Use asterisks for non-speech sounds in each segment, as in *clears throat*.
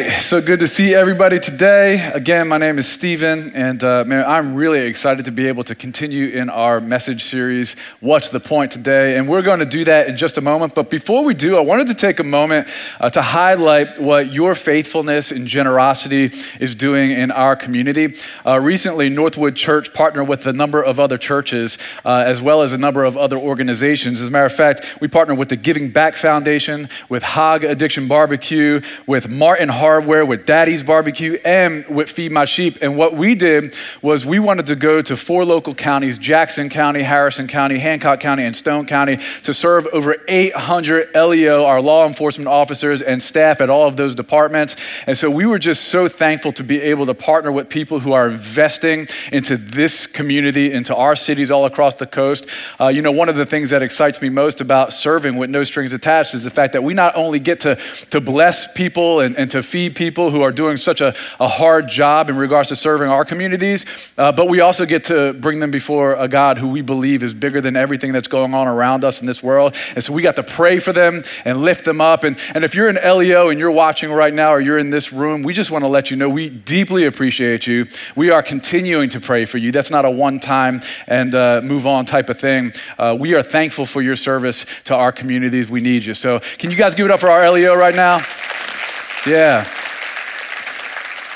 right, so good to see everybody today. Again, my name is Stephen, and uh, man, I'm really excited to be able to continue in our message series, What's the Point today? And we're going to do that in just a moment. But before we do, I wanted to take a moment uh, to highlight what your faithfulness and generosity is doing in our community. Uh, recently, Northwood Church partnered with a number of other churches, uh, as well as a number of other organizations. As a matter of fact, we partnered with the Giving Back Foundation, with Hog Addiction Barbecue, with Martin Hardware, with Daddy's Barbecue, and with Feed My Sheep. And what we did was we wanted to go to four local counties Jackson County, Harrison County, Hancock County, and Stone County to serve over 800 LEO, our law enforcement officers, and staff at all of those departments. And so we were just so thankful to be able to partner with people who are investing into this community, into our cities all across the coast. Uh, you know, one of the things that excites me most about serving with no strings attached is the fact that we not only get to, to bless people and, and to feed people who are doing such a, a hard job in regards to serving our communities, uh, but we also get to bring them before a God who we believe is bigger than everything that's going on around us in this world. And so we got to pray for them and lift them up. And, and if you're an LEO and you're watching right now or you're in this room, we just want to let you know we deeply appreciate you. We are continuing to pray for you. That's not a one time and uh, move on type of thing. Uh, we are thankful for your service to our communities. We need you. So, can you guys give it up for our LEO right now? Yeah.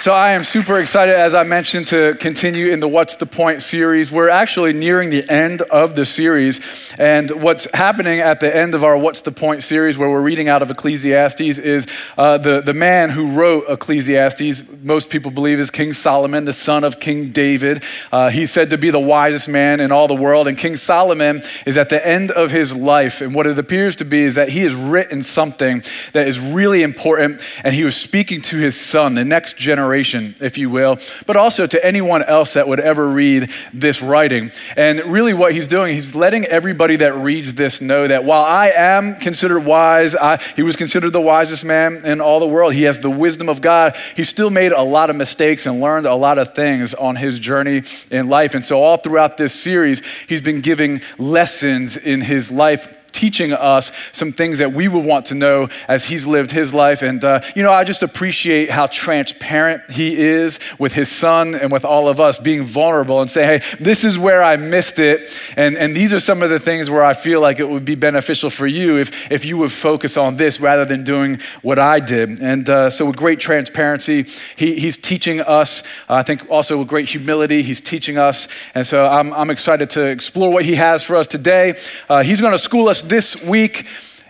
So I am super excited, as I mentioned, to continue in the What's the Point series. We're actually nearing the end of the series. And what's happening at the end of our What's the Point series, where we're reading out of Ecclesiastes, is uh, the, the man who wrote Ecclesiastes, most people believe is King Solomon, the son of King David. Uh, he's said to be the wisest man in all the world. And King Solomon is at the end of his life. And what it appears to be is that he has written something that is really important. And he was speaking to his son, the next generation generation, if you will, but also to anyone else that would ever read this writing. And really, what he's doing, he's letting everybody that reads this know that while I am considered wise, I, he was considered the wisest man in all the world. He has the wisdom of God. He still made a lot of mistakes and learned a lot of things on his journey in life. And so, all throughout this series, he's been giving lessons in his life teaching us some things that we would want to know as he's lived his life. And, uh, you know, I just appreciate how transparent he is with his son and with all of us, being vulnerable and say, hey, this is where I missed it. And, and these are some of the things where I feel like it would be beneficial for you if, if you would focus on this rather than doing what I did. And uh, so, with great transparency, he, he's teaching us, uh, I think also with great humility, he's teaching us. And so, I'm, I'm excited to explore what he has for us today. Uh, he's going to school us this week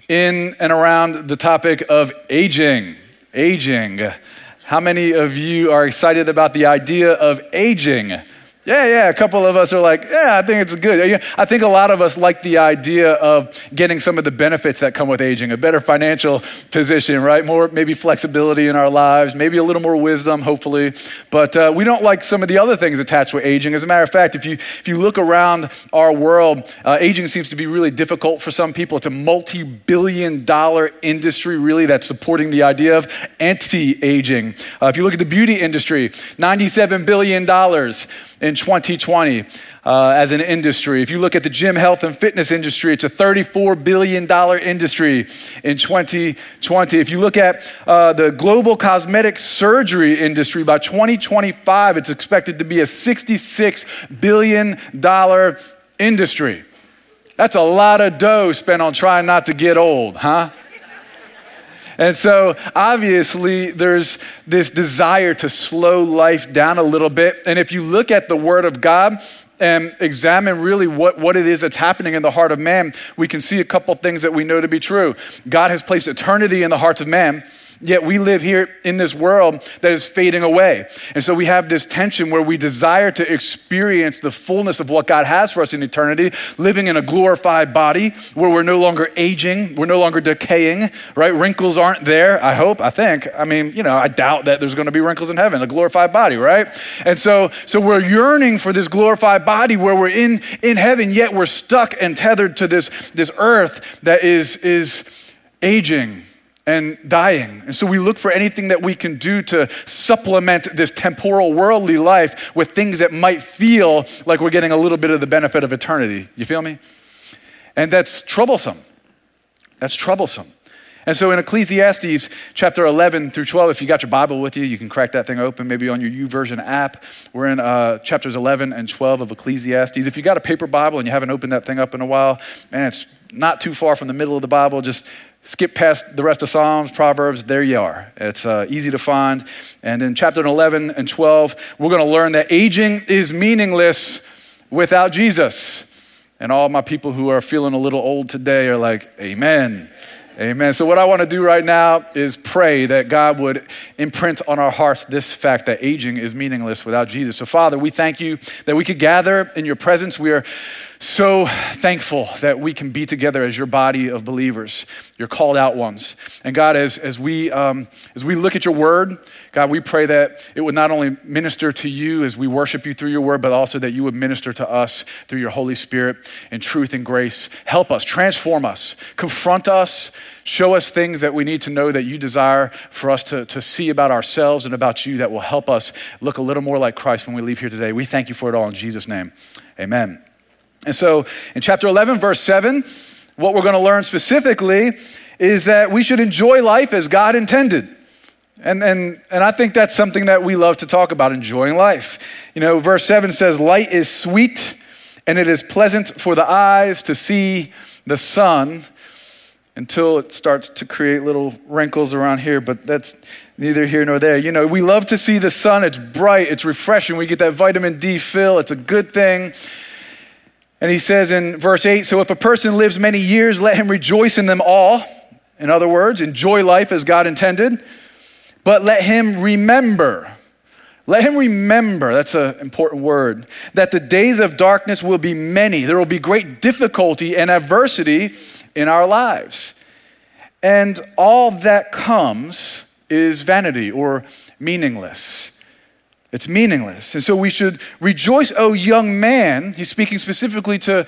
in and around the topic of aging. Aging. How many of you are excited about the idea of aging? Yeah, yeah, a couple of us are like, yeah, I think it's good. I think a lot of us like the idea of getting some of the benefits that come with aging, a better financial position, right? More maybe flexibility in our lives, maybe a little more wisdom, hopefully. But uh, we don't like some of the other things attached with aging. As a matter of fact, if you, if you look around our world, uh, aging seems to be really difficult for some people. It's a multi billion dollar industry, really, that's supporting the idea of anti aging. Uh, if you look at the beauty industry, $97 billion in 2020 uh, as an industry. If you look at the gym, health, and fitness industry, it's a $34 billion industry in 2020. If you look at uh, the global cosmetic surgery industry, by 2025, it's expected to be a $66 billion industry. That's a lot of dough spent on trying not to get old, huh? And so obviously there's this desire to slow life down a little bit. And if you look at the Word of God, and examine really what, what it is that's happening in the heart of man, we can see a couple things that we know to be true. God has placed eternity in the hearts of man, Yet we live here in this world that is fading away. And so we have this tension where we desire to experience the fullness of what God has for us in eternity, living in a glorified body where we're no longer aging, we're no longer decaying, right? Wrinkles aren't there, I hope, I think. I mean, you know, I doubt that there's going to be wrinkles in heaven, a glorified body, right? And so so we're yearning for this glorified body where we're in in heaven, yet we're stuck and tethered to this this earth that is is aging and dying. And so we look for anything that we can do to supplement this temporal, worldly life with things that might feel like we're getting a little bit of the benefit of eternity. You feel me? And that's troublesome. That's troublesome. And so in Ecclesiastes chapter 11 through 12, if you got your Bible with you, you can crack that thing open maybe on your YouVersion app. We're in uh, chapters 11 and 12 of Ecclesiastes. If you got a paper Bible and you haven't opened that thing up in a while, man, it's not too far from the middle of the Bible. Just skip past the rest of Psalms, Proverbs, there you are. It's uh, easy to find. And in chapter 11 and 12, we're going to learn that aging is meaningless without Jesus. And all my people who are feeling a little old today are like, Amen. Amen. So, what I want to do right now is pray that God would imprint on our hearts this fact that aging is meaningless without Jesus. So, Father, we thank you that we could gather in your presence. We are so thankful that we can be together as your body of believers, your called out ones. And God, as, as, we, um, as we look at your word, God, we pray that it would not only minister to you as we worship you through your word, but also that you would minister to us through your Holy Spirit in truth and grace. Help us, transform us, confront us, show us things that we need to know that you desire for us to, to see about ourselves and about you that will help us look a little more like Christ when we leave here today. We thank you for it all in Jesus' name. Amen. And so in chapter 11, verse 7, what we're going to learn specifically is that we should enjoy life as God intended. And, and, and I think that's something that we love to talk about, enjoying life. You know, verse 7 says, Light is sweet and it is pleasant for the eyes to see the sun until it starts to create little wrinkles around here, but that's neither here nor there. You know, we love to see the sun. It's bright, it's refreshing. We get that vitamin D fill, it's a good thing. And he says in verse 8 So if a person lives many years, let him rejoice in them all. In other words, enjoy life as God intended, but let him remember. Let him remember, that's an important word, that the days of darkness will be many. There will be great difficulty and adversity in our lives. And all that comes is vanity or meaningless. It's meaningless. And so we should rejoice, O young man. He's speaking specifically to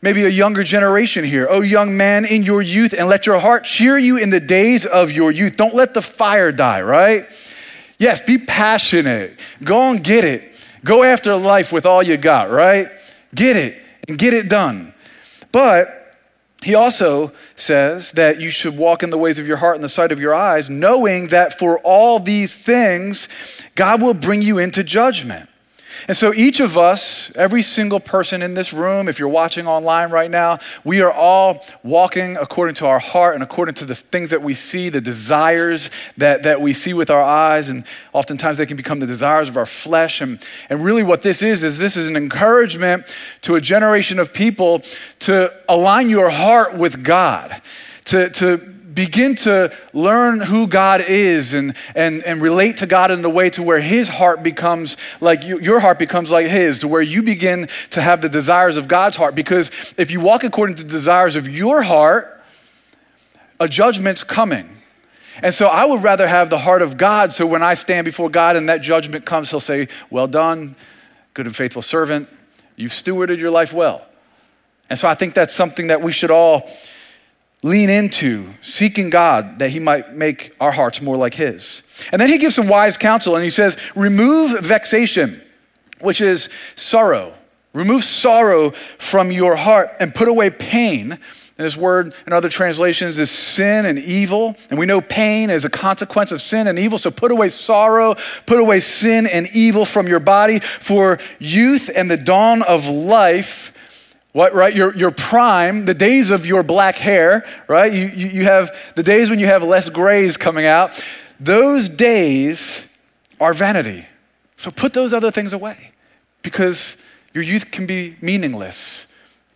maybe a younger generation here. O young man, in your youth, and let your heart cheer you in the days of your youth. Don't let the fire die, right? Yes, be passionate. Go and get it. Go after life with all you got, right? Get it and get it done. But he also says that you should walk in the ways of your heart and the sight of your eyes, knowing that for all these things, God will bring you into judgment. And so, each of us, every single person in this room, if you're watching online right now, we are all walking according to our heart and according to the things that we see, the desires that, that we see with our eyes. And oftentimes they can become the desires of our flesh. And, and really, what this is, is this is an encouragement to a generation of people to align your heart with God, to, to begin to learn who God is and, and, and relate to God in a way to where his heart becomes like you, your heart becomes like his, to where you begin to have the desires of God's heart. Because if you walk according to the desires of your heart, a judgment's coming. And so I would rather have the heart of God. So when I stand before God and that judgment comes, he'll say, Well done, good and faithful servant. You've stewarded your life well. And so I think that's something that we should all lean into seeking God that He might make our hearts more like His. And then He gives some wise counsel and He says, Remove vexation, which is sorrow. Remove sorrow from your heart and put away pain. And this word in other translations is sin and evil. And we know pain is a consequence of sin and evil. So put away sorrow, put away sin and evil from your body. For youth and the dawn of life what, right? Your, your prime, the days of your black hair, right? You, you, you have the days when you have less grays coming out. Those days are vanity. So put those other things away because your youth can be meaningless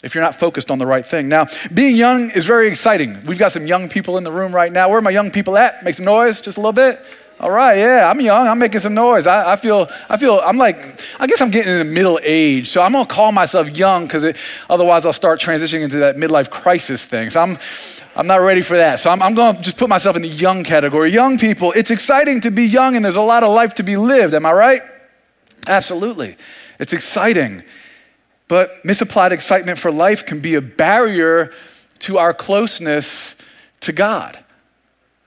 if you're not focused on the right thing. Now, being young is very exciting. We've got some young people in the room right now. Where are my young people at? Make some noise just a little bit. All right, yeah, I'm young. I'm making some noise. I, I, feel, I feel, I'm like, I guess I'm getting in the middle age. So I'm gonna call myself young because otherwise I'll start transitioning into that midlife crisis thing. So I'm, I'm not ready for that. So I'm, I'm gonna just put myself in the young category. Young people, it's exciting to be young and there's a lot of life to be lived. Am I right? Absolutely. It's exciting. But misapplied excitement for life can be a barrier to our closeness to God.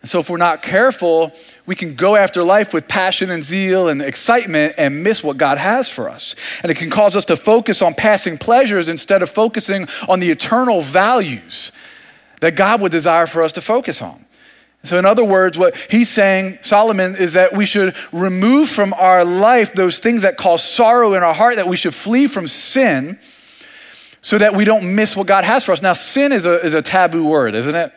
And so, if we're not careful, we can go after life with passion and zeal and excitement and miss what God has for us. And it can cause us to focus on passing pleasures instead of focusing on the eternal values that God would desire for us to focus on. So, in other words, what he's saying, Solomon, is that we should remove from our life those things that cause sorrow in our heart, that we should flee from sin so that we don't miss what God has for us. Now, sin is a, is a taboo word, isn't it?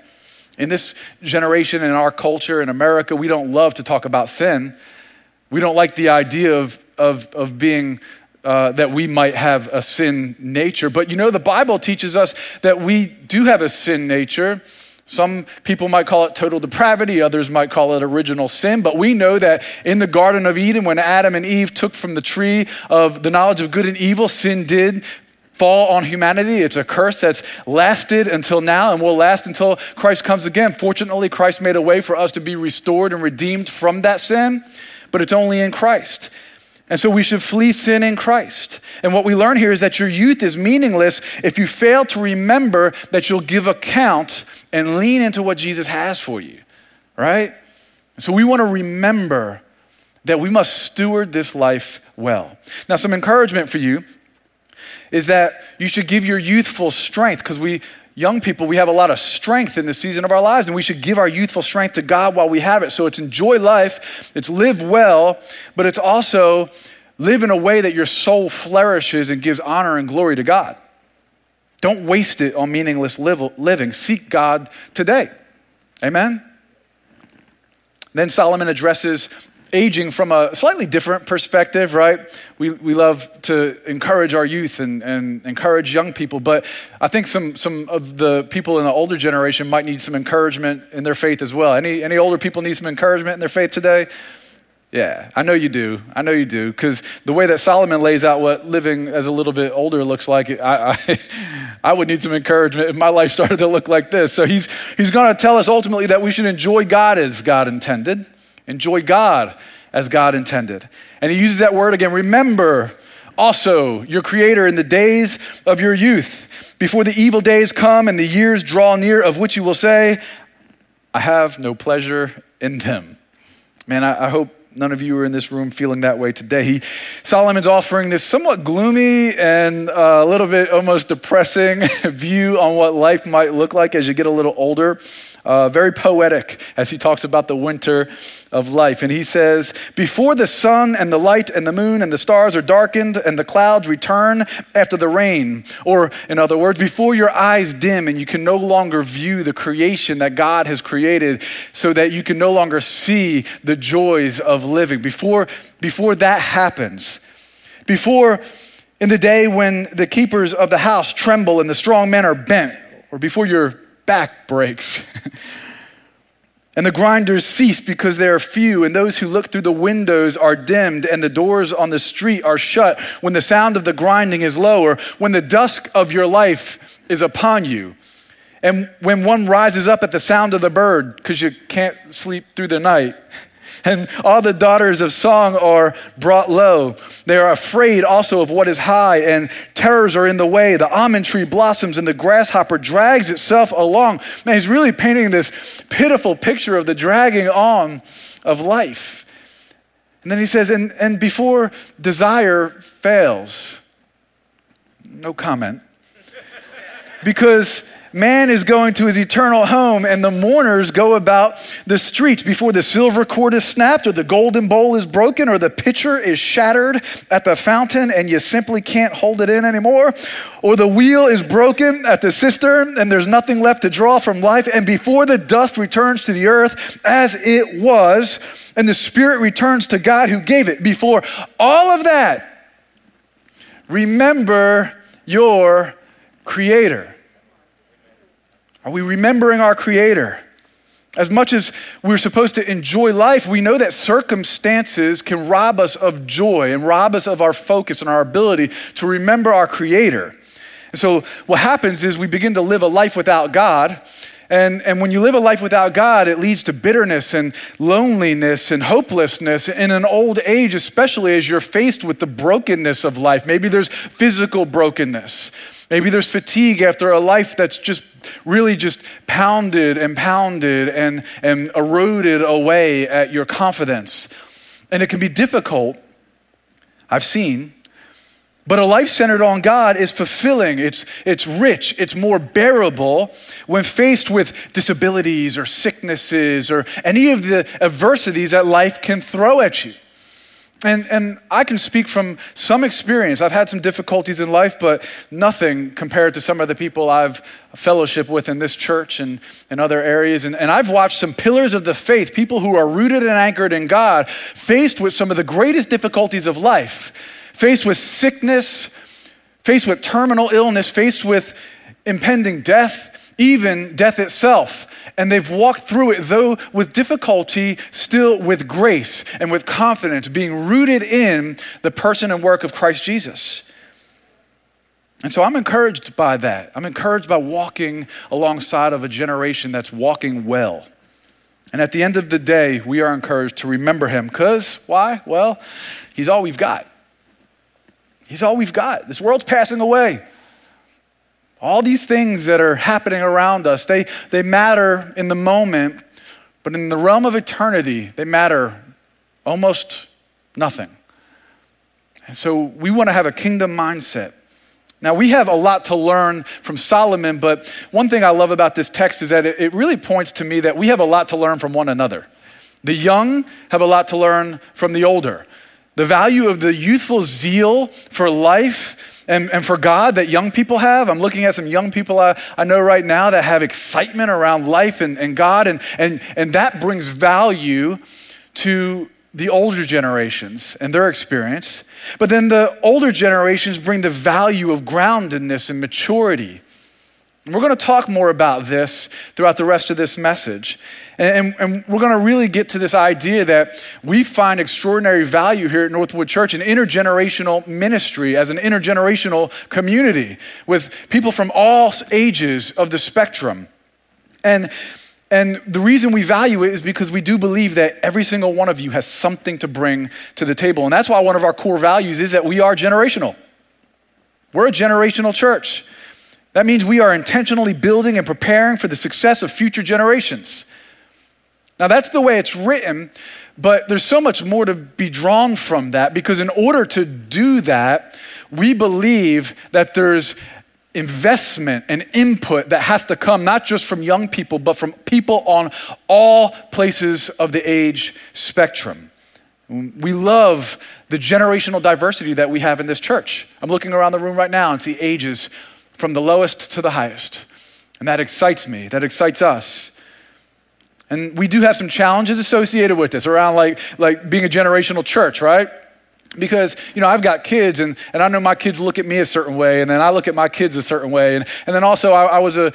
In this generation, in our culture, in America, we don't love to talk about sin. We don't like the idea of, of, of being, uh, that we might have a sin nature. But you know, the Bible teaches us that we do have a sin nature. Some people might call it total depravity, others might call it original sin, but we know that in the Garden of Eden, when Adam and Eve took from the tree of the knowledge of good and evil, sin did fall on humanity. It's a curse that's lasted until now and will last until Christ comes again. Fortunately, Christ made a way for us to be restored and redeemed from that sin but it's only in Christ. And so we should flee sin in Christ. And what we learn here is that your youth is meaningless if you fail to remember that you'll give account and lean into what Jesus has for you, right? So we want to remember that we must steward this life well. Now, some encouragement for you is that you should give your youthful strength because we young people, we have a lot of strength in the season of our lives, and we should give our youthful strength to God while we have it. So it's enjoy life, it's live well, but it's also live in a way that your soul flourishes and gives honor and glory to God. Don't waste it on meaningless living. Seek God today. Amen? Then Solomon addresses aging from a slightly different perspective, right? We, we love to encourage our youth and, and encourage young people, but I think some, some of the people in the older generation might need some encouragement in their faith as well. Any, any older people need some encouragement in their faith today? Yeah, I know you do. I know you do. Because the way that Solomon lays out what living as a little bit older looks like, I, I, *laughs* I, would need some encouragement if my life started to look like this. So he's, he's going to tell us ultimately that we should enjoy God as God intended. Enjoy God as God intended. And he uses that word again remember also your Creator in the days of your youth, before the evil days come and the years draw near, of which you will say, I have no pleasure in them. Man, I, I hope none of you are in this room feeling that way today. He, Solomon's offering this somewhat gloomy and uh, a little bit almost depressing *laughs* view on what life might look like as you get a little older. Uh, very poetic as he talks about the winter of life. And he says, Before the sun and the light and the moon and the stars are darkened and the clouds return after the rain, or in other words, before your eyes dim and you can no longer view the creation that God has created so that you can no longer see the joys of living, before, before that happens, before in the day when the keepers of the house tremble and the strong men are bent, or before your back breaks. *laughs* and the grinders cease because they are few, and those who look through the windows are dimmed, and the doors on the street are shut when the sound of the grinding is lower, when the dusk of your life is upon you. And when one rises up at the sound of the bird, because you can't sleep through the night, and all the daughters of song are brought low. They are afraid also of what is high, and terrors are in the way. The almond tree blossoms, and the grasshopper drags itself along. Man, he's really painting this pitiful picture of the dragging on of life. And then he says, and, and before desire fails, no comment. Because man is going to his eternal home, and the mourners go about the streets before the silver cord is snapped, or the golden bowl is broken, or the pitcher is shattered at the fountain, and you simply can't hold it in anymore, or the wheel is broken at the cistern, and there's nothing left to draw from life, and before the dust returns to the earth as it was, and the spirit returns to God who gave it, before all of that, remember your Creator. Are we remembering our Creator? As much as we're supposed to enjoy life, we know that circumstances can rob us of joy and rob us of our focus and our ability to remember our Creator. And so, what happens is we begin to live a life without God. And, and when you live a life without God, it leads to bitterness and loneliness and hopelessness in an old age, especially as you're faced with the brokenness of life. Maybe there's physical brokenness. Maybe there's fatigue after a life that's just really just pounded and pounded and, and eroded away at your confidence. And it can be difficult, I've seen, But a life centered on God is fulfilling, it's, it's rich, it's more bearable when faced with disabilities or sicknesses or any of the adversities that life can throw at you. And, and I can speak from some experience. I've had some difficulties in life, but nothing compared to some of the people I've fellowship with in this church and in other areas. And, and I've watched some pillars of the faith, people who are rooted and anchored in God, faced with some of the greatest difficulties of life, faced with sickness, faced with terminal illness, faced with impending death, even death itself and they've walked through it, though with difficulty, still with grace and with confidence, being rooted in the person and work of Christ Jesus. And so I'm encouraged by that. I'm encouraged by walking alongside of a generation that's walking well. And at the end of the day, we are encouraged to remember him because why? Well, he's all we've got. He's all we've got. This world's passing away. All these things that are happening around us, they, they matter in the moment, but in the realm of eternity, they matter almost nothing. And so we want to have a kingdom mindset. Now, we have a lot to learn from Solomon, but one thing I love about this text is that it, it really points to me that we have a lot to learn from one another. The young have a lot to learn from the older. The value of the youthful zeal for life and, and for God that young people have. I'm looking at some young people I, I know right now that have excitement around life and, and God, and, and, and that brings value to the older generations and their experience. But then the older generations bring the value of groundedness and maturity we're going to talk more about this throughout the rest of this message. And, and, and we're going to really get to this idea that we find extraordinary value here at Northwood Church, an intergenerational ministry, as an intergenerational community with people from all ages of the spectrum. And, and the reason we value it is because we do believe that every single one of you has something to bring to the table. And that's why one of our core values is that we are generational. We're a generational church. That means we are intentionally building and preparing for the success of future generations. Now, that's the way it's written, but there's so much more to be drawn from that because, in order to do that, we believe that there's investment and input that has to come not just from young people, but from people on all places of the age spectrum. We love the generational diversity that we have in this church. I'm looking around the room right now and see ages from the lowest to the highest. And that excites me, that excites us. And we do have some challenges associated with this around like, like being a generational church, right? Because, you know, I've got kids and, and I know my kids look at me a certain way and then I look at my kids a certain way. And, and then also I, I was a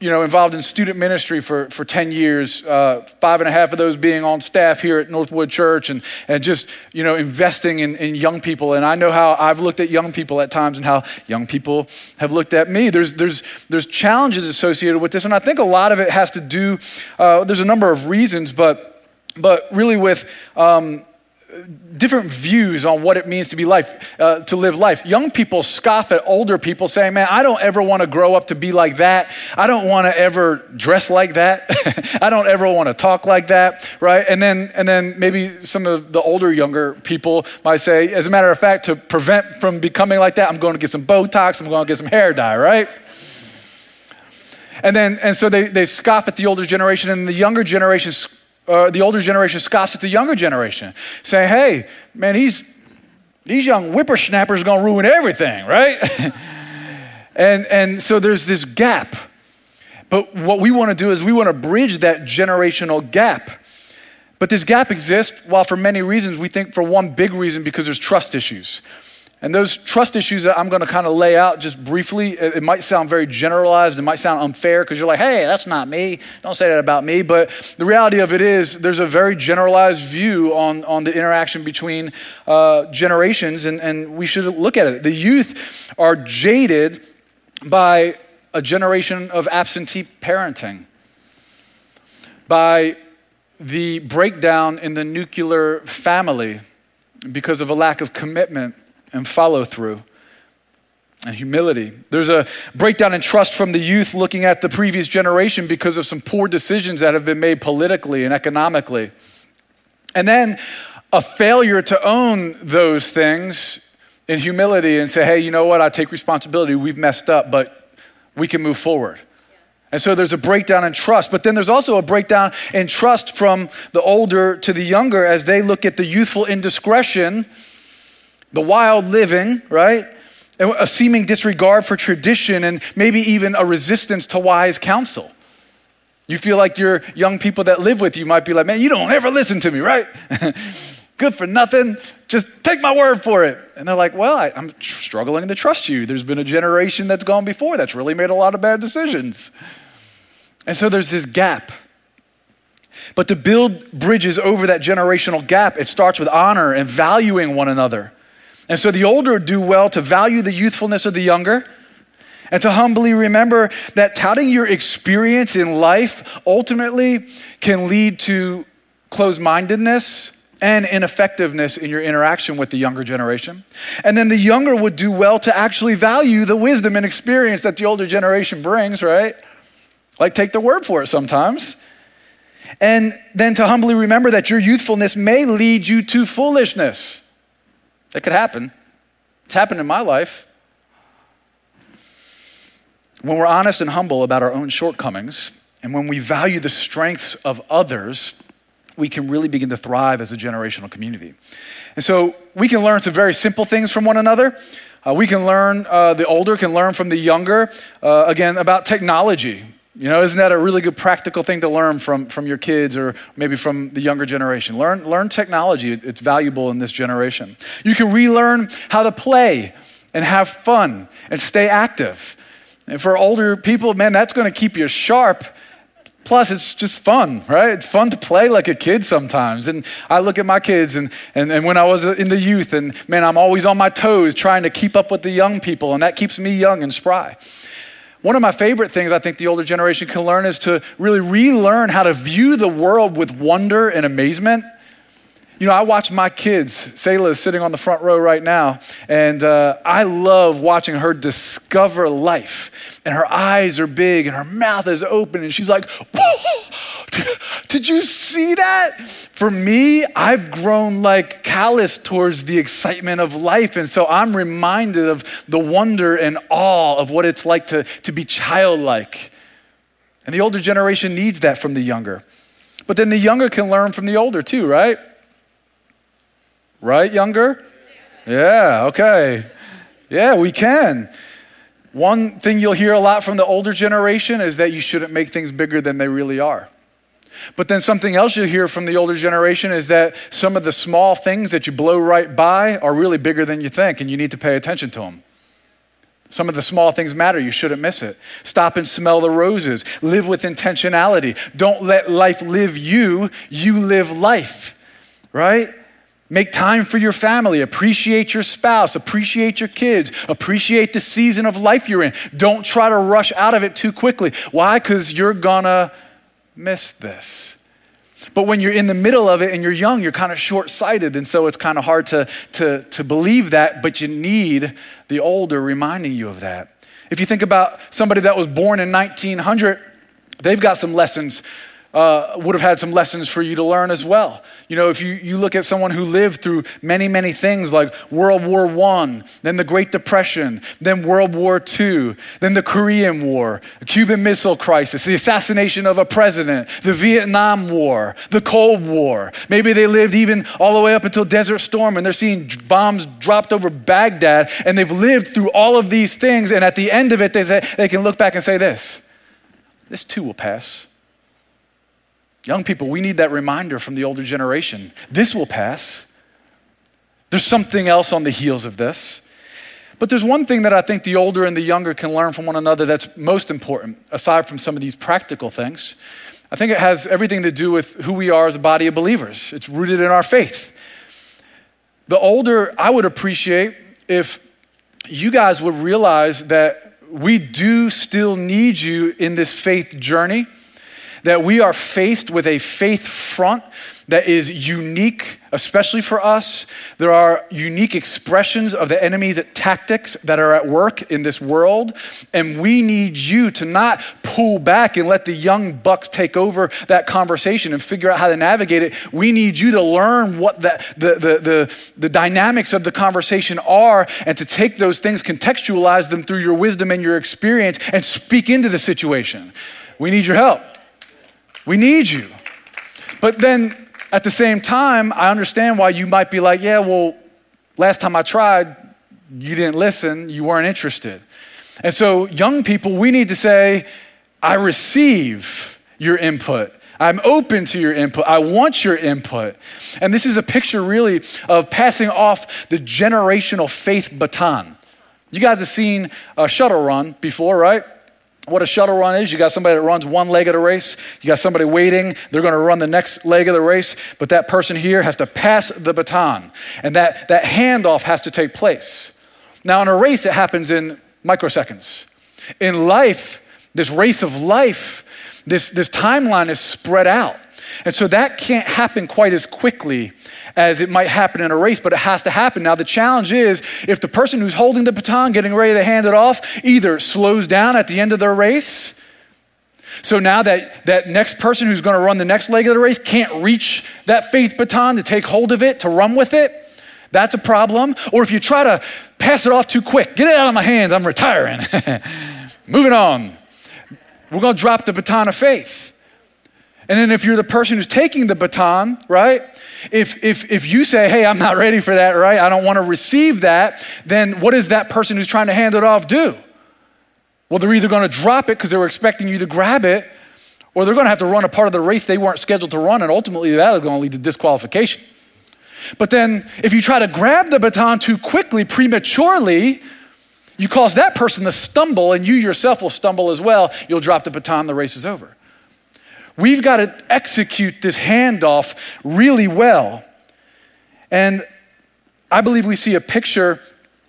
you know, involved in student ministry for, for 10 years, uh, five and a half of those being on staff here at Northwood Church and, and just, you know, investing in, in young people. And I know how I've looked at young people at times and how young people have looked at me. There's, there's, there's challenges associated with this. And I think a lot of it has to do, uh, there's a number of reasons, but, but really with, um, different views on what it means to be life, uh, to live life. Young people scoff at older people saying, man, I don't ever want to grow up to be like that. I don't want to ever dress like that. *laughs* I don't ever want to talk like that, right? And then, and then maybe some of the older, younger people might say, as a matter of fact, to prevent from becoming like that, I'm going to get some Botox, I'm going to get some hair dye, right? And then, and so they, they scoff at the older generation, and the younger generation uh, the older generation scoffs at the younger generation, saying, hey, man, he's, these young whippersnappers are going to ruin everything, right? *laughs* and, and so there's this gap. But what we want to do is we want to bridge that generational gap. But this gap exists, while for many reasons, we think for one big reason because there's trust issues. And those trust issues that I'm going to kind of lay out just briefly, it, might sound very generalized. It might sound unfair because you're like, hey, that's not me. Don't say that about me. But the reality of it is, there's a very generalized view on, on the interaction between uh, generations, and, and we should look at it. The youth are jaded by a generation of absentee parenting, by the breakdown in the nuclear family because of a lack of commitment and follow through and humility. There's a breakdown in trust from the youth looking at the previous generation because of some poor decisions that have been made politically and economically. And then a failure to own those things in humility and say, hey, you know what? I take responsibility. We've messed up, but we can move forward. And so there's a breakdown in trust, but then there's also a breakdown in trust from the older to the younger as they look at the youthful indiscretion, the wild living, right? A seeming disregard for tradition and maybe even a resistance to wise counsel. You feel like your young people that live with you might be like, man, you don't ever listen to me, right? *laughs* Good for nothing. Just take my word for it. And they're like, well, I, am struggling to trust you. There's been a generation that's gone before that's really made a lot of bad decisions. And so there's this gap. But to build bridges over that generational gap, it starts with honor and valuing one another. And so the older do well to value the youthfulness of the younger and to humbly remember that touting your experience in life ultimately can lead to closed mindedness and ineffectiveness in your interaction with the younger generation. And then the younger would do well to actually value the wisdom and experience that the older generation brings, right? Like, take their word for it sometimes. And then to humbly remember that your youthfulness may lead you to foolishness. That could happen. It's happened in my life. When we're honest and humble about our own shortcomings, and when we value the strengths of others, we can really begin to thrive as a generational community. And so we can learn some very simple things from one another. Uh, we can learn, uh, the older can learn from the younger, uh, again, about technology. You know, isn't that a really good practical thing to learn from, from your kids or maybe from the younger generation? Learn, learn technology, it's valuable in this generation. You can relearn how to play and have fun and stay active. And for older people, man, that's going to keep you sharp. Plus, it's just fun, right? It's fun to play like a kid sometimes. And I look at my kids, and, and, and when I was in the youth, and man, I'm always on my toes trying to keep up with the young people, and that keeps me young and spry. One of my favorite things I think the older generation can learn is to really relearn how to view the world with wonder and amazement you know, I watch my kids. Selah is sitting on the front row right now, and uh, I love watching her discover life. And her eyes are big, and her mouth is open, and she's like! Did you see that? For me, I've grown like callous towards the excitement of life. And so I'm reminded of the wonder and awe of what it's like to, to be childlike. And the older generation needs that from the younger. But then the younger can learn from the older too, right? Right, younger? Yeah, okay. Yeah, we can. One thing you'll hear a lot from the older generation is that you shouldn't make things bigger than they really are. But then something else you'll hear from the older generation is that some of the small things that you blow right by are really bigger than you think, and you need to pay attention to them. Some of the small things matter. You shouldn't miss it. Stop and smell the roses. Live with intentionality. Don't let life live you, you live life, right? Make time for your family. Appreciate your spouse. Appreciate your kids. Appreciate the season of life you're in. Don't try to rush out of it too quickly. Why? Because you're gonna miss this. But when you're in the middle of it and you're young, you're kind of short sighted. And so it's kind of hard to, to, to believe that, but you need the older reminding you of that. If you think about somebody that was born in 1900, they've got some lessons uh, would have had some lessons for you to learn as well. You know, if you, you look at someone who lived through many, many things like World War I, then the Great Depression, then World War II, then the Korean War, the Cuban Missile Crisis, the assassination of a president, the Vietnam War, the Cold War. Maybe they lived even all the way up until Desert Storm and they're seeing bombs dropped over Baghdad and they've lived through all of these things. And at the end of it, they, say, they can look back and say this this too will pass. Young people, we need that reminder from the older generation. This will pass. There's something else on the heels of this. But there's one thing that I think the older and the younger can learn from one another that's most important, aside from some of these practical things. I think it has everything to do with who we are as a body of believers. It's rooted in our faith. The older, I would appreciate if you guys would realize that we do still need you in this faith journey that we are faced with a faith front that is unique, especially for us. There are unique expressions of the enemy's tactics that are at work in this world. And we need you to not pull back and let the young bucks take over that conversation and figure out how to navigate it. We need you to learn what the, the, the, the, the dynamics of the conversation are and to take those things, contextualize them through your wisdom and your experience, and speak into the situation. We need your help. We need you. But then at the same time, I understand why you might be like, yeah, well, last time I tried, you didn't listen, you weren't interested. And so, young people, we need to say, I receive your input. I'm open to your input. I want your input. And this is a picture really of passing off the generational faith baton. You guys have seen a shuttle run before, right? What a shuttle run is. You got somebody that runs one leg of the race, you got somebody waiting, they're going to run the next leg of the race, but that person here has to pass the baton, and that, that handoff has to take place. Now, in a race, it happens in microseconds. In life, this race of life, this, this timeline is spread out. And so that can't happen quite as quickly as it might happen in a race, but it has to happen. Now, the challenge is if the person who's holding the baton, getting ready to hand it off, either slows down at the end of their race, so now that, that next person who's going to run the next leg of the race can't reach that faith baton to take hold of it, to run with it, that's a problem. Or if you try to pass it off too quick, get it out of my hands, I'm retiring. *laughs* Moving on. We're going to drop the baton of faith. And then if you're the person who's taking the baton, right? If, if, if you say, hey, I'm not ready for that, right? I don't want to receive that, then what does that person who's trying to hand it off do? Well, they're either going to drop it because they were expecting you to grab it, or they're going to have to run a part of the race they weren't scheduled to run, and ultimately that is going to lead to disqualification. But then if you try to grab the baton too quickly, prematurely, you cause that person to stumble, and you yourself will stumble as well. You'll drop the baton, the race is over. We've got to execute this handoff really well. And I believe we see a picture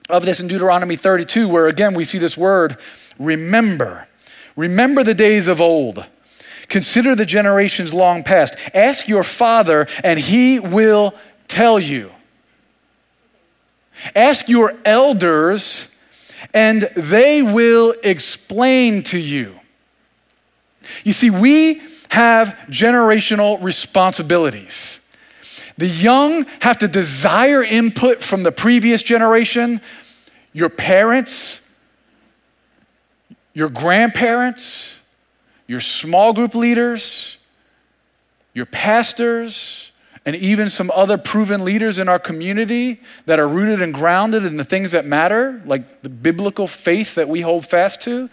of this in Deuteronomy 32, where again we see this word remember. Remember the days of old. Consider the generations long past. Ask your father, and he will tell you. Ask your elders, and they will explain to you. You see, we have generational responsibilities. The young have to desire input from the previous generation. Your parents, your grandparents, your small group leaders, your pastors, and even some other proven leaders in our community that are rooted and grounded in the things that matter, like the biblical faith that we hold fast to.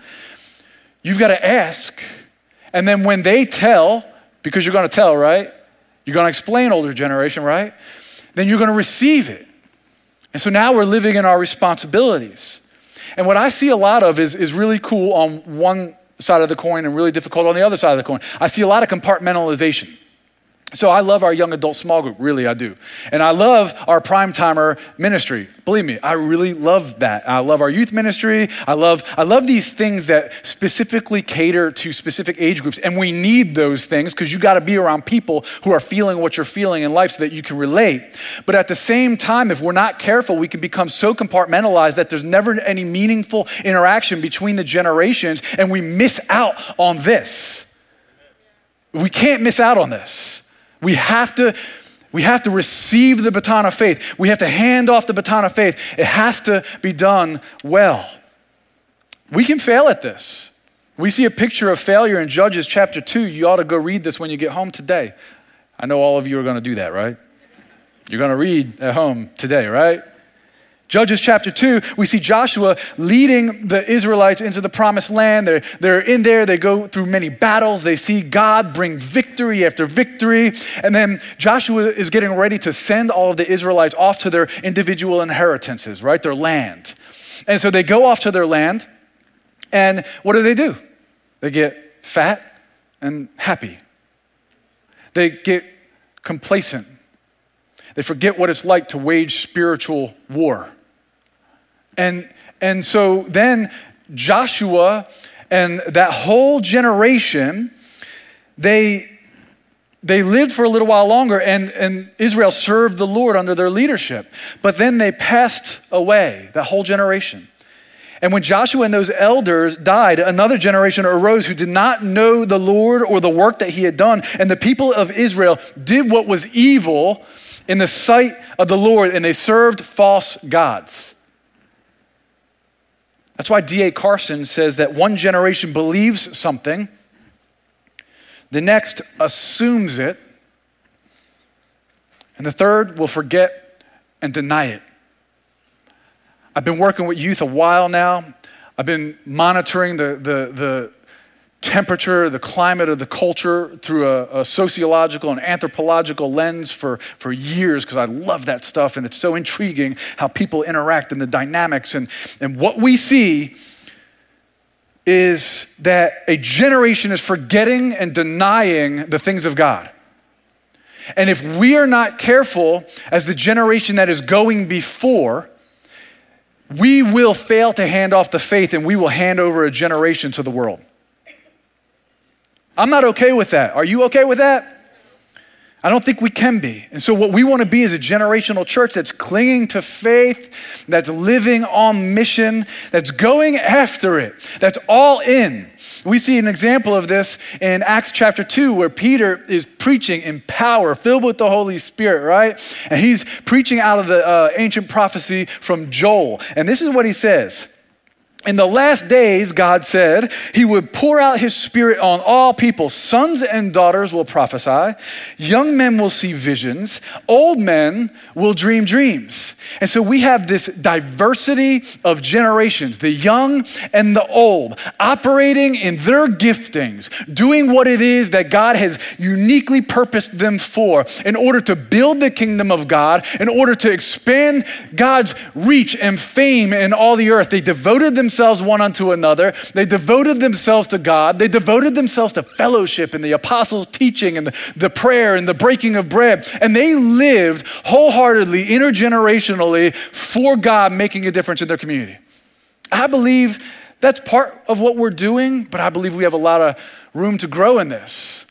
You've got to ask and then when they tell, because you're going to tell, right? You're going to explain older generation, right? Then you're going to receive it. And so now we're living in our responsibilities. And what I see a lot of is, is really cool on one side of the coin and really difficult on the other side of the coin. I see a lot of compartmentalization. So I love our young adult small group, really, I do. And I love our prime timer ministry. Believe me, I really love that. I love our youth ministry. I love, I love these things that specifically cater to specific age groups. And we need those things because you got to be around people who are feeling what you're feeling in life so that you can relate. But at the same time, if we're not careful, we can become so compartmentalized that there's never any meaningful interaction between the generations and we miss out on this. We can't miss out on this. We have to we have to receive the baton of faith. We have to hand off the baton of faith. It has to be done well. We can fail at this. We see a picture of failure in Judges chapter 2. You ought to go read this when you get home today. I know all of you are going to do that, right? You're going to read at home today, right? Judges chapter 2, we see Joshua leading the Israelites into the promised land. They're, they're in there, they go through many battles. They see God bring victory after victory. And then Joshua is getting ready to send all of the Israelites off to their individual inheritances, right? Their land. And so they go off to their land, and what do they do? They get fat and happy, they get complacent. They forget what it's like to wage spiritual war. And, and so then Joshua and that whole generation, they, they lived for a little while longer, and, and Israel served the Lord under their leadership. But then they passed away, that whole generation. And when Joshua and those elders died, another generation arose who did not know the Lord or the work that he had done. And the people of Israel did what was evil in the sight of the Lord, and they served false gods. That's why D.A. Carson says that one generation believes something, the next assumes it, and the third will forget and deny it. I've been working with youth a while now. I've been monitoring the, the, the temperature, the climate or the culture through a, a sociological and anthropological lens for, for years because I love that stuff and it's so intriguing how people interact and the dynamics. And, and what we see is that a generation is forgetting and denying the things of God. And if we are not careful as the generation that is going before, we will fail to hand off the faith and we will hand over a generation to the world. I'm not okay with that. Are you okay with that? I don't think we can be. And so, what we want to be is a generational church that's clinging to faith, that's living on mission, that's going after it, that's all in. We see an example of this in Acts chapter 2, where Peter is preaching in power, filled with the Holy Spirit, right? And he's preaching out of the uh, ancient prophecy from Joel. And this is what he says. In the last days, God said, He would pour out His Spirit on all people. Sons and daughters will prophesy, young men will see visions, old men will dream dreams. And so we have this diversity of generations, the young and the old, operating in their giftings, doing what it is that God has uniquely purposed them for in order to build the kingdom of God, in order to expand God's reach and fame in all the earth. They devoted themselves themselves one unto another. They devoted themselves to God. They devoted themselves to fellowship and the apostles' teaching and the, the prayer and the breaking of bread. And they lived wholeheartedly, intergenerationally for God, making a difference in their community. I believe that's part of what we're doing, but I believe we have a lot of room to grow in this.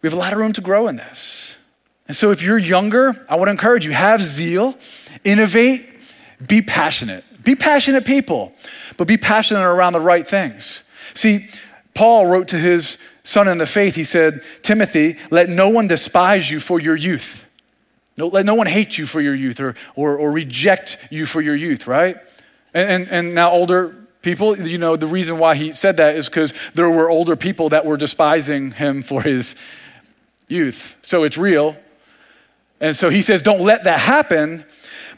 We have a lot of room to grow in this. And so if you're younger, I want to encourage you have zeal, innovate, be passionate. Be passionate people, but be passionate around the right things. See, Paul wrote to his son in the faith, he said, Timothy, let no one despise you for your youth. No, let no one hate you for your youth or, or, or reject you for your youth, right? And, and, and now, older people, you know, the reason why he said that is because there were older people that were despising him for his youth. So it's real. And so he says, don't let that happen.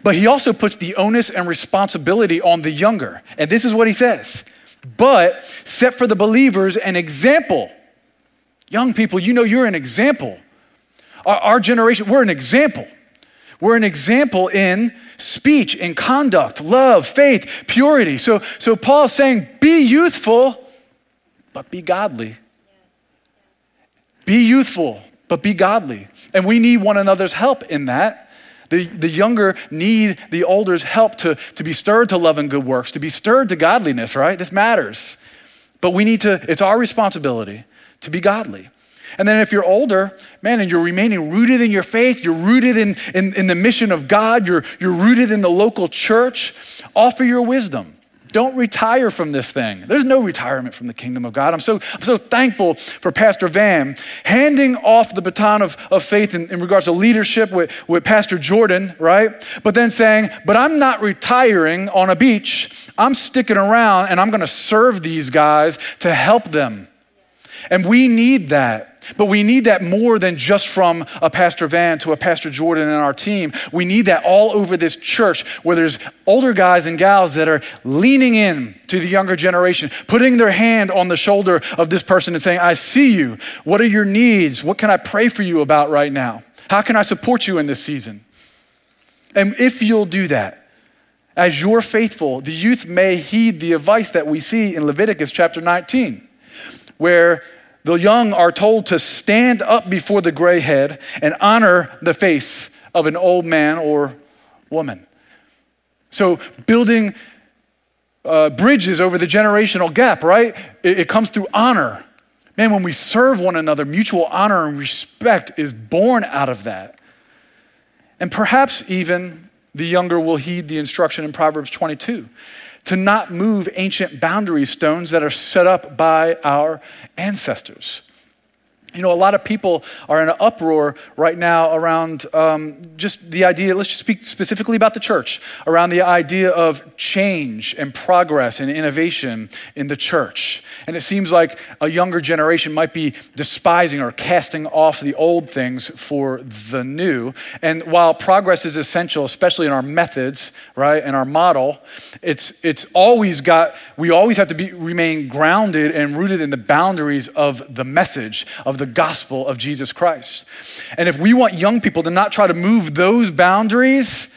But he also puts the onus and responsibility on the younger. And this is what he says But set for the believers an example. Young people, you know you're an example. Our, our generation, we're an example. We're an example in speech, in conduct, love, faith, purity. So, so Paul's saying, be youthful, but be godly. Be youthful, but be godly. And we need one another's help in that. The, the younger need the older's help to, to be stirred to love and good works, to be stirred to godliness, right? This matters. But we need to, it's our responsibility to be godly. And then if you're older, man, and you're remaining rooted in your faith, you're rooted in, in, in the mission of God, you're, you're rooted in the local church, offer your wisdom. Don't retire from this thing. There's no retirement from the kingdom of God. I'm so, I'm so thankful for Pastor Van handing off the baton of, of faith in, in regards to leadership with, with Pastor Jordan, right? But then saying, but I'm not retiring on a beach. I'm sticking around and I'm going to serve these guys to help them. And we need that. But we need that more than just from a Pastor Van to a Pastor Jordan and our team. We need that all over this church where there's older guys and gals that are leaning in to the younger generation, putting their hand on the shoulder of this person and saying, I see you. What are your needs? What can I pray for you about right now? How can I support you in this season? And if you'll do that, as you're faithful, the youth may heed the advice that we see in Leviticus chapter 19, where the young are told to stand up before the gray head and honor the face of an old man or woman. So, building uh, bridges over the generational gap, right? It, it comes through honor. Man, when we serve one another, mutual honor and respect is born out of that. And perhaps even the younger will heed the instruction in Proverbs 22 to not move ancient boundary stones that are set up by our ancestors. You know, a lot of people are in an uproar right now around um, just the idea, let's just speak specifically about the church, around the idea of change and progress and innovation in the church. And it seems like a younger generation might be despising or casting off the old things for the new. And while progress is essential, especially in our methods, right, and our model, it's, it's always got, we always have to be, remain grounded and rooted in the boundaries of the message, of the gospel of Jesus Christ. And if we want young people to not try to move those boundaries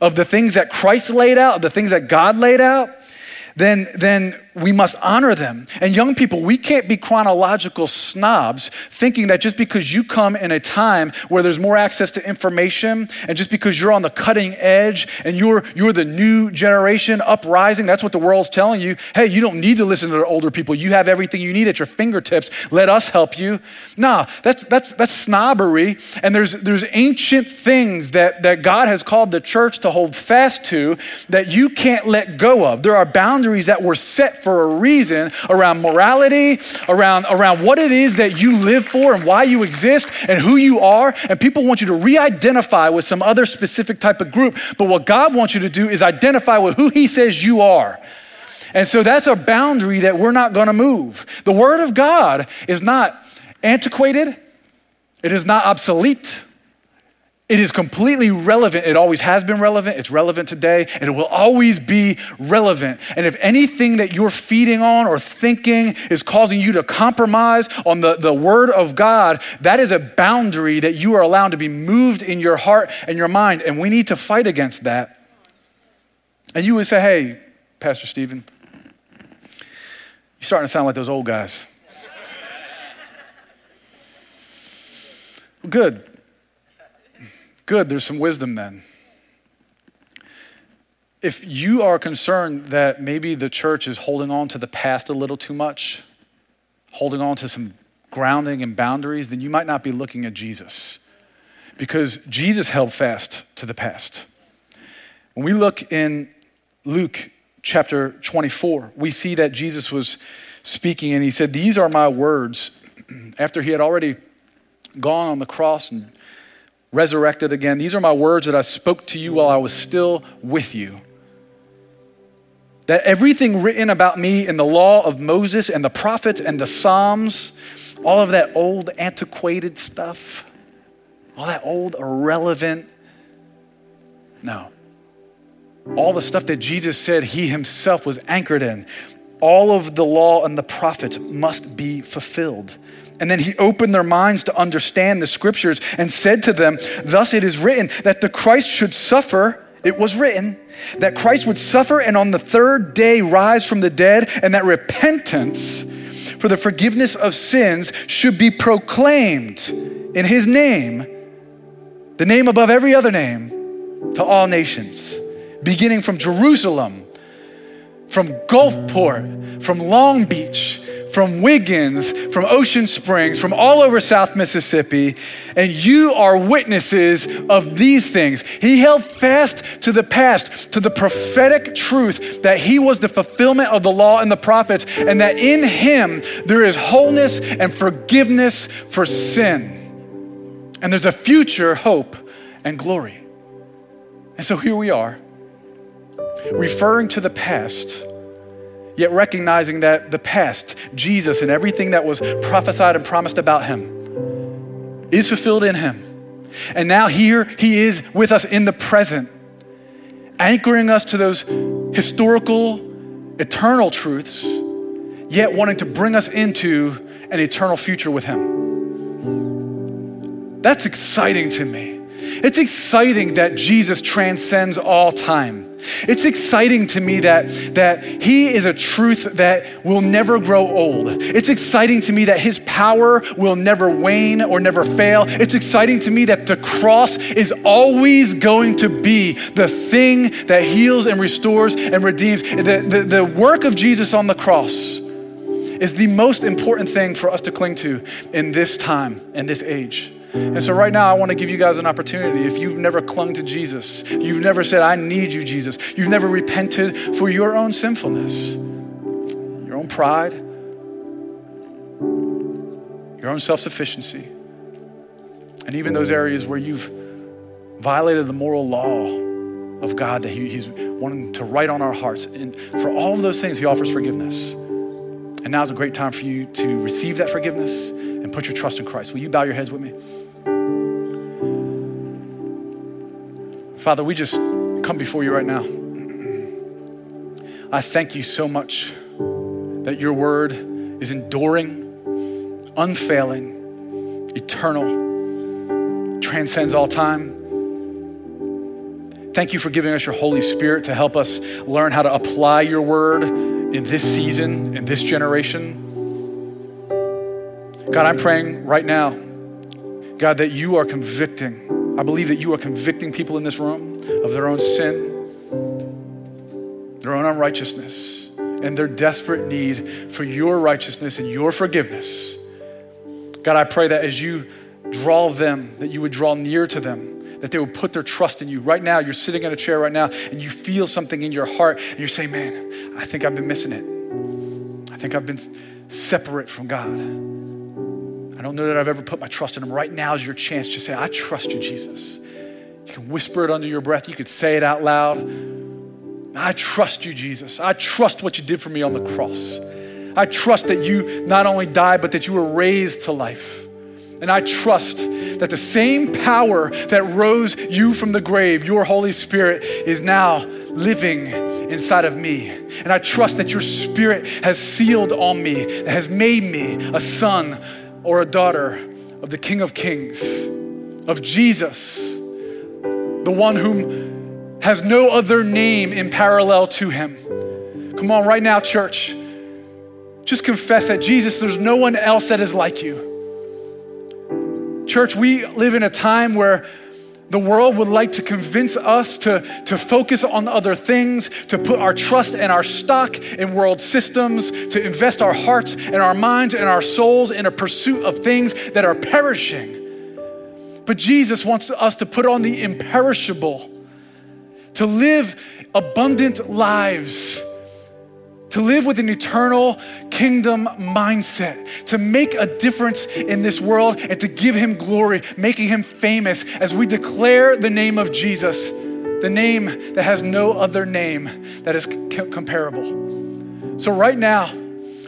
of the things that Christ laid out, the things that God laid out, then, then we must honor them. And young people, we can't be chronological snobs thinking that just because you come in a time where there's more access to information and just because you're on the cutting edge and you're, you're the new generation uprising, that's what the world's telling you. Hey, you don't need to listen to the older people. You have everything you need at your fingertips. Let us help you. Nah, that's, that's, that's snobbery. And there's, there's ancient things that, that God has called the church to hold fast to that you can't let go of. There are boundaries that were set for a reason around morality, around, around what it is that you live for and why you exist and who you are. And people want you to re identify with some other specific type of group. But what God wants you to do is identify with who He says you are. And so that's a boundary that we're not going to move. The Word of God is not antiquated, it is not obsolete. It is completely relevant. It always has been relevant. It's relevant today, and it will always be relevant. And if anything that you're feeding on or thinking is causing you to compromise on the, the Word of God, that is a boundary that you are allowed to be moved in your heart and your mind. And we need to fight against that. And you would say, hey, Pastor Stephen, you're starting to sound like those old guys. Good. Good, there's some wisdom then. If you are concerned that maybe the church is holding on to the past a little too much, holding on to some grounding and boundaries, then you might not be looking at Jesus. Because Jesus held fast to the past. When we look in Luke chapter 24, we see that Jesus was speaking and he said, These are my words *clears throat* after he had already gone on the cross and resurrected again. These are my words that I spoke to you while I was still with you. That everything written about me in the law of Moses and the prophets and the Psalms, all of that old, antiquated stuff, all that old, irrelevant, no. All the stuff that Jesus said he himself was anchored in, all of the law and the prophets must be fulfilled. And then he opened their minds to understand the scriptures and said to them, Thus it is written that the Christ should suffer. It was written that Christ would suffer and on the third day rise from the dead, and that repentance for the forgiveness of sins should be proclaimed in his name, the name above every other name, to all nations, beginning from Jerusalem, from Gulfport, from Long Beach from Wiggins, from Ocean Springs, from all over South Mississippi, and you are witnesses of these things. He held fast to the past, to the prophetic truth that he was the fulfillment of the law and the prophets, and that in him there is wholeness and forgiveness for sin. And there's a future hope and glory. And so here we are, referring to the past yet recognizing that the past, Jesus, and everything that was prophesied and promised about him is fulfilled in him. And now here he is with us in the present, anchoring us to those historical, eternal truths, yet wanting to bring us into an eternal future with him. That's exciting to me. It's exciting that Jesus transcends all time. It's exciting to me that, that He is a truth that will never grow old. It's exciting to me that His power will never wane or never fail. It's exciting to me that the cross is always going to be the thing that heals and restores and redeems. The, the, the work of Jesus on the cross is the most important thing for us to cling to in this time and this age. And so, right now, I want to give you guys an opportunity. If you've never clung to Jesus, you've never said, I need you, Jesus, you've never repented for your own sinfulness, your own pride, your own self sufficiency, and even those areas where you've violated the moral law of God that he, He's wanting to write on our hearts. And for all of those things, He offers forgiveness. And now is a great time for you to receive that forgiveness and put your trust in Christ. Will you bow your heads with me? Father, we just come before you right now. I thank you so much that your word is enduring, unfailing, eternal, transcends all time. Thank you for giving us your Holy Spirit to help us learn how to apply your word in this season, in this generation. God, I'm praying right now, God, that you are convicting. I believe that you are convicting people in this room of their own sin, their own unrighteousness, and their desperate need for your righteousness and your forgiveness. God, I pray that as you draw them, that you would draw near to them, that they would put their trust in you. Right now, you're sitting in a chair right now and you feel something in your heart and you're saying, Man, I think I've been missing it. I think I've been separate from God. I don't know that I've ever put my trust in Him. Right now is your chance to say, I trust you, Jesus. You can whisper it under your breath, you could say it out loud. I trust you, Jesus. I trust what you did for me on the cross. I trust that you not only died, but that you were raised to life. And I trust that the same power that rose you from the grave, your Holy Spirit, is now living inside of me. And I trust that your Spirit has sealed on me, that has made me a son or a daughter of the King of Kings, of Jesus, the one whom has no other name in parallel to him. Come on, right now, church. Just confess that Jesus, there's no one else that is like you. Church, we live in a time where the world would like to convince us to, to focus on other things, to put our trust and our stock in world systems, to invest our hearts and our minds and our souls in a pursuit of things that are perishing. But Jesus wants us to put on the imperishable, to live abundant lives to live with an eternal kingdom mindset, to make a difference in this world and to give him glory, making him famous as we declare the name of Jesus, the name that has no other name that is comparable. So, right now,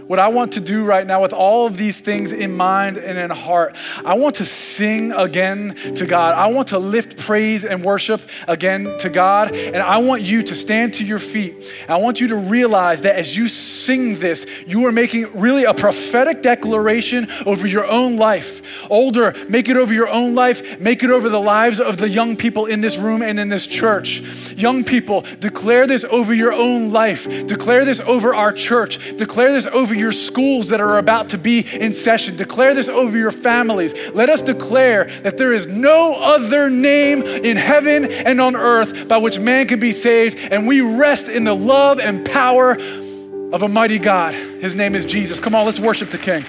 what I want to do right now with all of these things in mind and in heart, I want to sing again to God. I want to lift praise and worship again to God. And I want you to stand to your feet. I want you to realize that as you sing this, you are making really a prophetic declaration over your own life. Older, make it over your own life, make it over the lives of the young people in this room and in this church. Young people, declare this over your own life. Declare this over our church. Declare this over your schools that are about to be in session. Declare this over your families. Let us declare that there is no other name in heaven and on earth by which man can be saved, and we rest in the love and power of a mighty God. His name is Jesus. Come on, let's worship the King.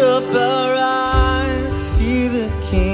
Up our eyes, see the King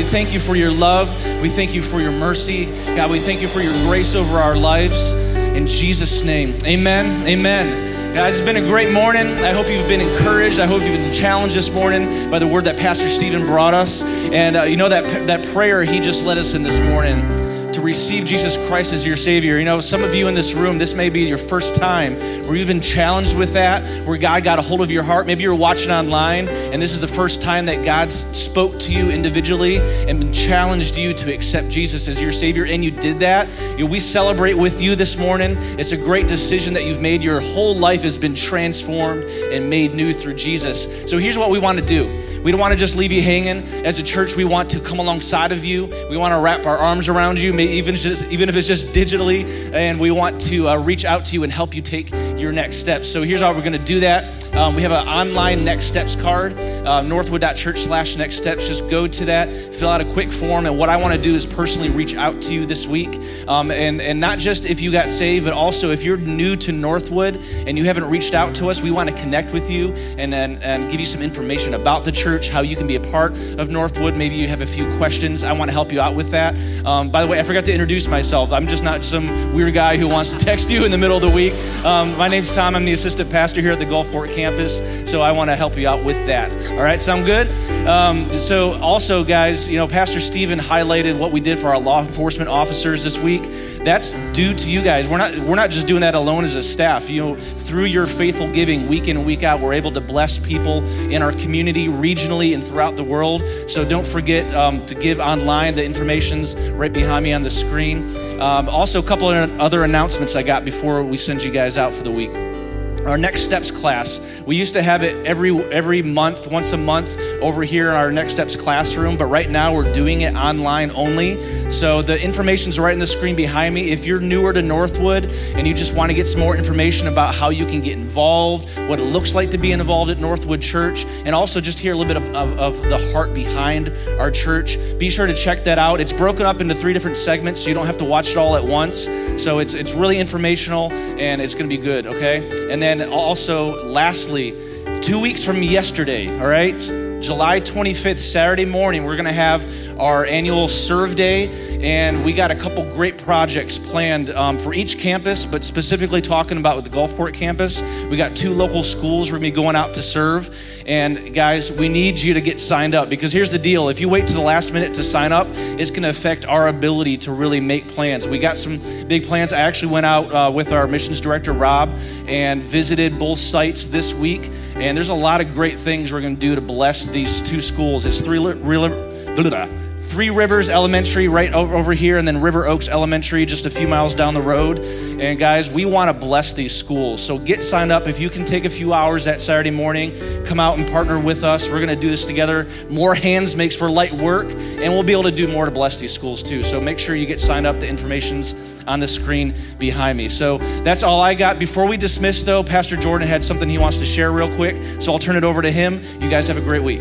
We thank you for your love. We thank you for your mercy. God, we thank you for your grace over our lives. In Jesus' name, amen. Amen. Guys, it's been a great morning. I hope you've been encouraged. I hope you've been challenged this morning by the word that Pastor Stephen brought us. And uh, you know that, that prayer he just led us in this morning to receive Jesus Christ as your Savior. You know, some of you in this room, this may be your first time where you've been challenged with that, where God got a hold of your heart. Maybe you're watching online and this is the first time that God spoke to you individually and challenged you to accept Jesus as your Savior, and you did that. You know, we celebrate with you this morning. It's a great decision that you've made. Your whole life has been transformed and made new through Jesus. So here's what we want to do. We don't want to just leave you hanging. As a church, we want to come alongside of you. We want to wrap our arms around you, maybe even just even if it's just digitally, and we want to uh, reach out to you and help you take your next steps. So here's how we're going to do that. Um, we have an online next steps card, uh, northwood.church slash next steps. Just go to that, fill out a quick form, and what I want to do is personally reach out to you this week, um, and and not just if you got saved, but also if you're new to Northwood and you haven't reached out to us, we want to connect with you and and, and give you some information about the church, how you can be a part of Northwood. Maybe you have a few questions. I want to help you out with that. Um, by the way, I forgot to introduce myself. I'm just not some weird guy who wants to *laughs* text you in the middle of the week. Um, my name's Tom. I'm the assistant pastor here at the Gulfport campus, so I want to help you out with that. All right, sound good? Um, so, also, guys, you know, Pastor Stephen highlighted what we did for our law enforcement officers this week. That's due to you guys. We're not we're not just doing that alone as a staff. You know, through your faithful giving, week in and week out, we're able to bless people in our community, regionally, and throughout the world. So, don't forget um, to give online. The information's right behind me on the screen. Um, also, a couple of other announcements I got before we send you guys out for the week our next steps class. We used to have it every every month once a month over here in our next steps classroom but right now we're doing it online only. So the information's right on the screen behind me. If you're newer to northwood and you just want to get some more information about how you can get involved what it looks like to be involved at northwood church and also just hear a little bit of, of, of the heart behind our church be sure to check that out. It's broken up into three different segments so you don't have to watch it all at once so it's it's really informational and it's going to be good okay? And then also, lastly, two weeks from yesterday, all right, July 25th, Saturday morning, we're going to have our annual Serve Day, and we got a couple great projects planned um, for each campus, but specifically talking about with the Gulfport campus. We got two local schools we're going to be going out to serve. And guys, we need you to get signed up because here's the deal if you wait to the last minute to sign up, it's going to affect our ability to really make plans. We got some big plans. I actually went out uh, with our missions director, Rob, and visited both sites this week. And there's a lot of great things we're going to do to bless these two schools. It's three, really, Three Rivers Elementary right over here, and then River Oaks Elementary just a few miles down the road. And guys, we want to bless these schools. So get signed up. If you can take a few hours that Saturday morning, come out and partner with us. We're going to do this together. More hands makes for light work, and we'll be able to do more to bless these schools too. So make sure you get signed up. The information's on the screen behind me. So that's all I got. Before we dismiss, though, Pastor Jordan had something he wants to share real quick. So I'll turn it over to him. You guys have a great week.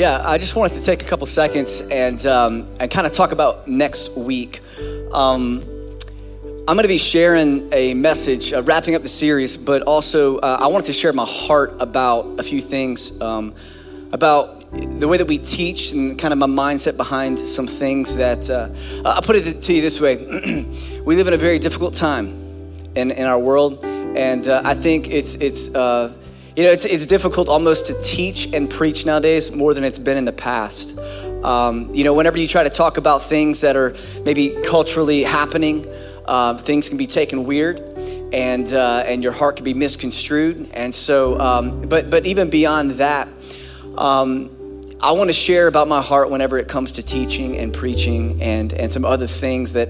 Yeah, I just wanted to take a couple seconds and um, and kind of talk about next week. Um, I'm going to be sharing a message, uh, wrapping up the series, but also uh, I wanted to share my heart about a few things um, about the way that we teach and kind of my mindset behind some things that uh, I'll put it to you this way: *clears throat* we live in a very difficult time in in our world, and uh, I think it's it's. You know, it's, it's difficult almost to teach and preach nowadays more than it's been in the past. Um, you know, whenever you try to talk about things that are maybe culturally happening, uh, things can be taken weird, and uh, and your heart can be misconstrued. And so, um, but but even beyond that, um, I want to share about my heart whenever it comes to teaching and preaching and and some other things that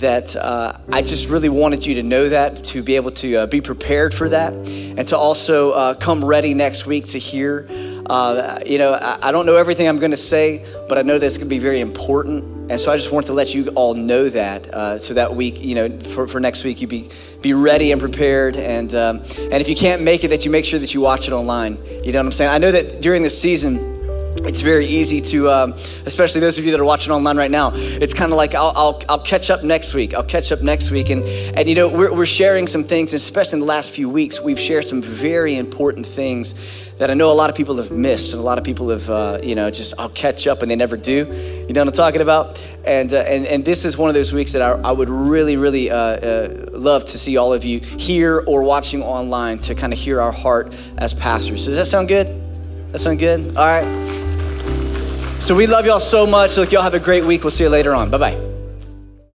that uh, I just really wanted you to know that, to be able to uh, be prepared for that, and to also uh, come ready next week to hear. Uh, you know, I, I don't know everything I'm going to say, but I know that's going to be very important, and so I just wanted to let you all know that, uh, so that week, you know, for, for next week, you be be ready and prepared, and um, and if you can't make it, that you make sure that you watch it online. You know what I'm saying? I know that during this season it's very easy to, um, especially those of you that are watching online right now. It's kind of like I'll, I'll, I'll catch up next week. I'll catch up next week, and and you know we're, we're sharing some things, especially in the last few weeks. We've shared some very important things that I know a lot of people have missed, and a lot of people have uh, you know just I'll catch up, and they never do. You know what I'm talking about? And uh, and and this is one of those weeks that I, I would really really uh, uh, love to see all of you here or watching online to kind of hear our heart as pastors. Does that sound good? That sound good? All right. So we love y'all so much. Look, y'all have a great week. We'll see you later on. Bye bye.